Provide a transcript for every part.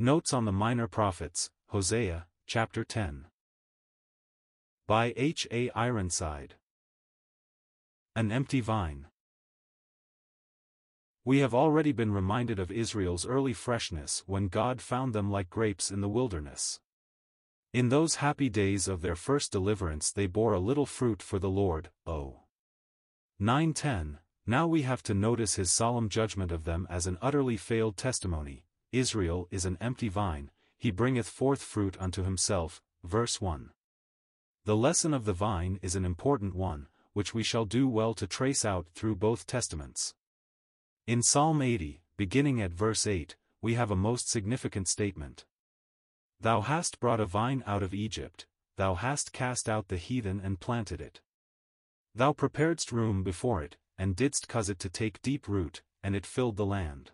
Notes on the Minor Prophets, Hosea, chapter 10. By H. A. Ironside. An Empty Vine. We have already been reminded of Israel's early freshness when God found them like grapes in the wilderness. In those happy days of their first deliverance they bore a little fruit for the Lord, O. 9:10 Now we have to notice his solemn judgment of them as an utterly failed testimony, Israel is an empty vine, he bringeth forth fruit unto himself, verse 1. The lesson of the vine is an important one, which we shall do well to trace out through both testaments. In Psalm 80, beginning at verse 8, we have a most significant statement. Thou hast brought a vine out of Egypt, thou hast cast out the heathen and planted it. Thou preparedst room before it, and didst cause it to take deep root, and it filled the land.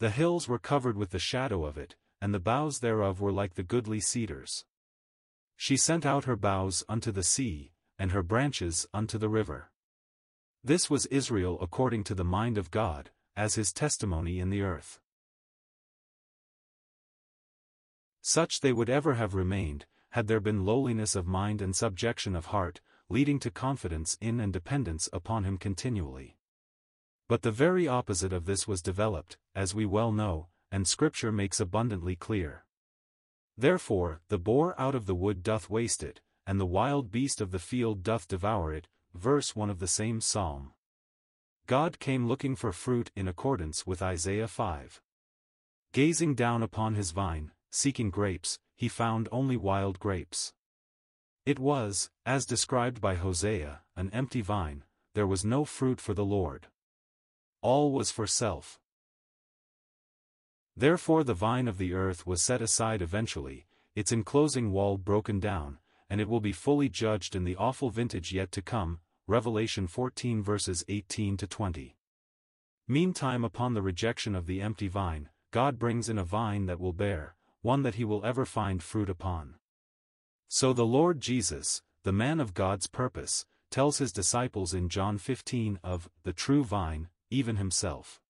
The hills were covered with the shadow of it, and the boughs thereof were like the goodly cedars. She sent out her boughs unto the sea, and her branches unto the river. This was Israel according to the mind of God, as his testimony in the earth. Such they would ever have remained, had there been lowliness of mind and subjection of heart, leading to confidence in and dependence upon him continually. But the very opposite of this was developed, as we well know, and Scripture makes abundantly clear. Therefore, the boar out of the wood doth waste it, and the wild beast of the field doth devour it, verse 1 of the same psalm. God came looking for fruit in accordance with Isaiah 5. Gazing down upon his vine, seeking grapes, he found only wild grapes. It was, as described by Hosea, an empty vine, there was no fruit for the Lord. All was for self. Therefore the vine of the earth was set aside eventually, its enclosing wall broken down, and it will be fully judged in the awful vintage yet to come, Revelation 14 verses 18 to 20. Meantime upon the rejection of the empty vine, God brings in a vine that will bear, one that he will ever find fruit upon. So the Lord Jesus, the man of God's purpose, tells his disciples in John 15 of the true vine, even himself.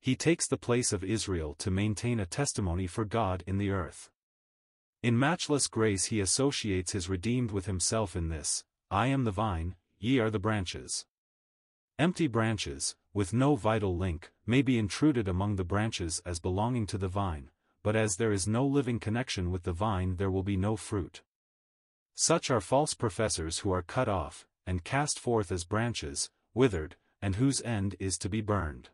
He takes the place of Israel to maintain a testimony for God in the earth. In matchless grace he associates his redeemed with himself in this, I am the vine, ye are the branches. Empty branches, with no vital link, may be intruded among the branches as belonging to the vine, but as there is no living connection with the vine there will be no fruit. Such are false professors who are cut off, and cast forth as branches, withered, and whose end is to be burned.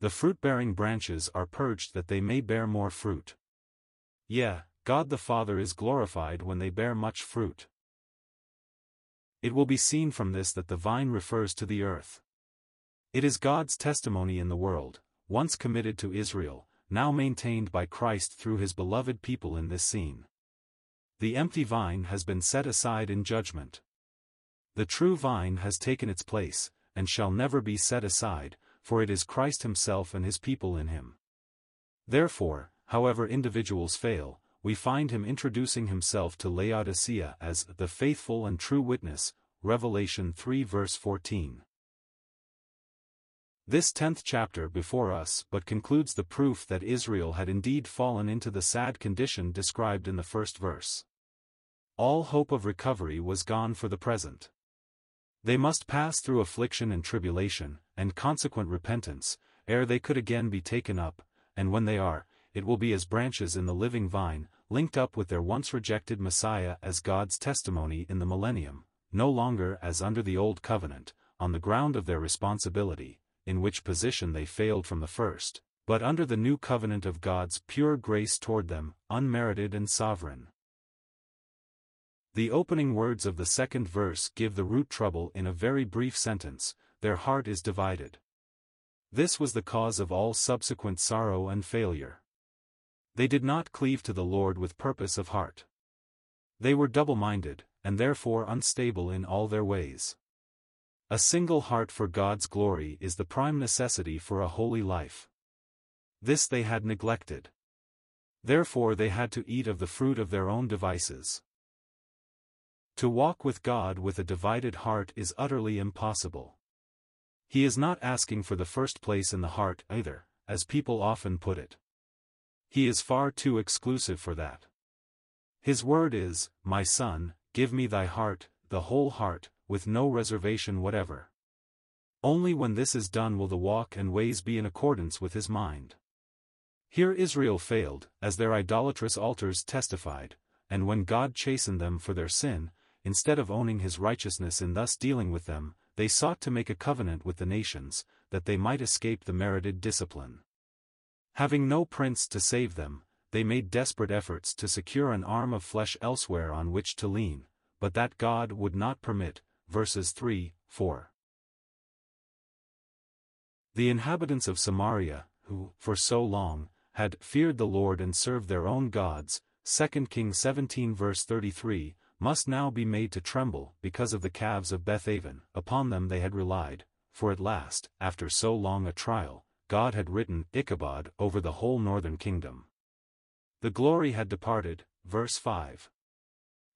The fruit-bearing branches are purged that they may bear more fruit. Yeah, God the Father is glorified when they bear much fruit. It will be seen from this that the vine refers to the earth. It is God's testimony in the world, once committed to Israel, now maintained by Christ through his beloved people in this scene. The empty vine has been set aside in judgment. The true vine has taken its place, and shall never be set aside, for it is Christ himself and his people in him. Therefore, however individuals fail, we find him introducing himself to Laodicea as the faithful and true witness, Revelation 3 verse 14. This tenth chapter before us but concludes the proof that Israel had indeed fallen into the sad condition described in the first verse. All hope of recovery was gone for the present. They must pass through affliction and tribulation, and consequent repentance, ere they could again be taken up, and when they are, it will be as branches in the living vine, linked up with their once rejected Messiah as God's testimony in the millennium, no longer as under the old covenant, on the ground of their responsibility, in which position they failed from the first, but under the new covenant of God's pure grace toward them, unmerited and sovereign. The opening words of the second verse give the root trouble in a very brief sentence, their heart is divided. This was the cause of all subsequent sorrow and failure. They did not cleave to the Lord with purpose of heart. They were double-minded, and therefore unstable in all their ways. A single heart for God's glory is the prime necessity for a holy life. This they had neglected. Therefore they had to eat of the fruit of their own devices. To walk with God with a divided heart is utterly impossible. He is not asking for the first place in the heart either, as people often put it. He is far too exclusive for that. His word is, My son, give me thy heart, the whole heart, with no reservation whatever. Only when this is done will the walk and ways be in accordance with his mind. Here Israel failed, as their idolatrous altars testified, and when God chastened them for their sin, instead of owning his righteousness in thus dealing with them, they sought to make a covenant with the nations, that they might escape the merited discipline. Having no prince to save them, they made desperate efforts to secure an arm of flesh elsewhere on which to lean, but that God would not permit, verses 3, 4. The inhabitants of Samaria, who, for so long, had feared the Lord and served their own gods, 2 Kings 17 verse 33, must now be made to tremble because of the calves of Bethaven, upon them they had relied, for at last, after so long a trial, God had written Ichabod over the whole northern kingdom. The glory had departed, verse 5.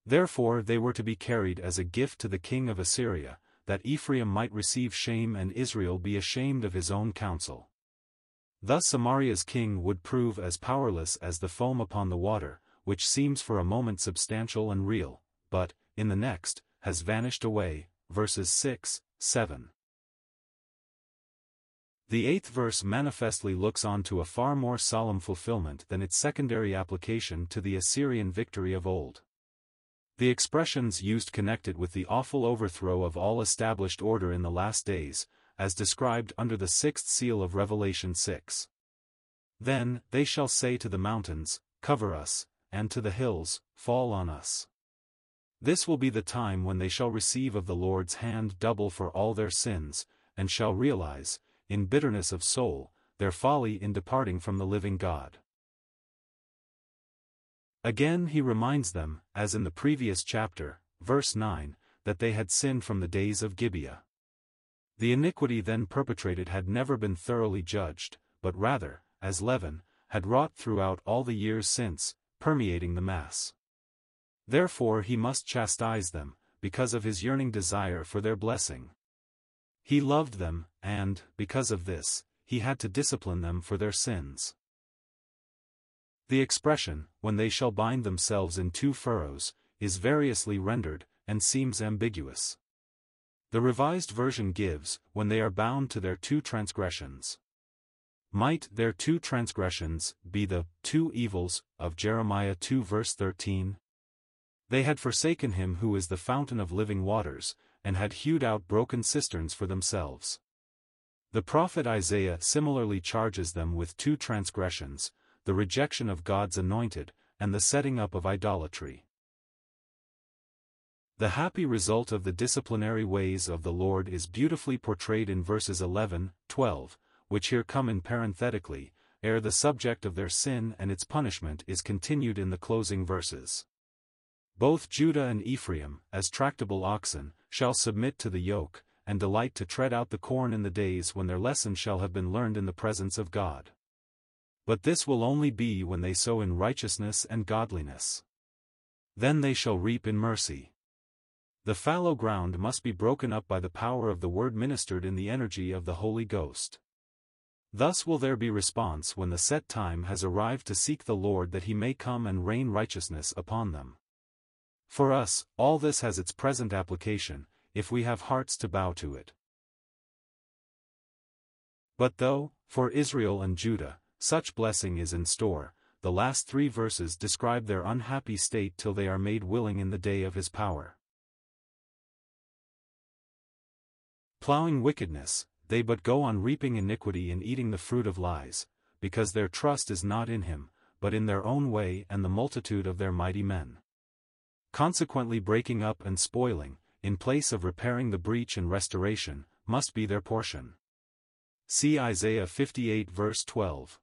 Therefore they were to be carried as a gift to the king of Assyria, that Ephraim might receive shame and Israel be ashamed of his own counsel. Thus Samaria's king would prove as powerless as the foam upon the water, which seems for a moment substantial and real, but, in the next, has vanished away, verses 6, 7. The eighth verse manifestly looks on to a far more solemn fulfillment than its secondary application to the Assyrian victory of old. The expressions used connect it with the awful overthrow of all established order in the last days, as described under the sixth seal of Revelation 6. Then, they shall say to the mountains, Cover us, and to the hills, Fall on us. This will be the time when they shall receive of the Lord's hand double for all their sins, and shall realize, in bitterness of soul, their folly in departing from the living God. Again he reminds them, as in the previous chapter, verse 9, that they had sinned from the days of Gibeah. The iniquity then perpetrated had never been thoroughly judged, but rather, as leaven, had wrought throughout all the years since, permeating the mass. Therefore he must chastise them, because of his yearning desire for their blessing. He loved them, and, because of this, he had to discipline them for their sins. The expression, when they shall bind themselves in two furrows, is variously rendered, and seems ambiguous. The Revised Version gives, when they are bound to their two transgressions. Might their two transgressions be the two evils of Jeremiah 2 verse 13? They had forsaken him who is the fountain of living waters, and had hewed out broken cisterns for themselves. The prophet Isaiah similarly charges them with two transgressions, the rejection of God's anointed, and the setting up of idolatry. The happy result of the disciplinary ways of the Lord is beautifully portrayed in verses 11, 12, which here come in parenthetically, ere the subject of their sin and its punishment is continued in the closing verses. Both Judah and Ephraim, as tractable oxen, shall submit to the yoke, and delight to tread out the corn in the days when their lesson shall have been learned in the presence of God. But this will only be when they sow in righteousness and godliness. Then they shall reap in mercy. The fallow ground must be broken up by the power of the word ministered in the energy of the Holy Ghost. Thus will there be response when the set time has arrived to seek the Lord that he may come and rain righteousness upon them. For us, all this has its present application, if we have hearts to bow to it. But though, for Israel and Judah, such blessing is in store, the last three verses describe their unhappy state till they are made willing in the day of his power. Plowing wickedness, they but go on reaping iniquity and eating the fruit of lies, because their trust is not in him, but in their own way and the multitude of their mighty men. Consequently breaking up and spoiling, in place of repairing the breach and restoration, must be their portion. See Isaiah 58 verse 12.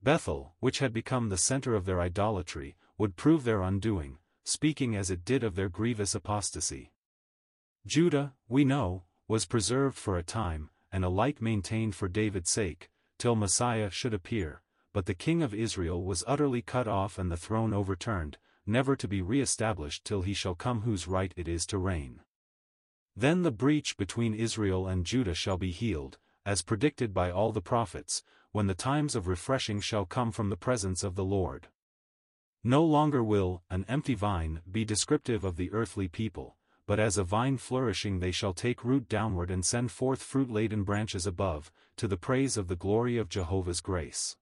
Bethel, which had become the center of their idolatry, would prove their undoing, speaking as it did of their grievous apostasy. Judah, we know, was preserved for a time, and alike maintained for David's sake, till Messiah should appear, but the king of Israel was utterly cut off and the throne overturned, never to be re-established till he shall come whose right it is to reign. Then the breach between Israel and Judah shall be healed, as predicted by all the prophets, when the times of refreshing shall come from the presence of the Lord. No longer will, an empty vine, be descriptive of the earthly people, but as a vine flourishing they shall take root downward and send forth fruit-laden branches above, to the praise of the glory of Jehovah's grace.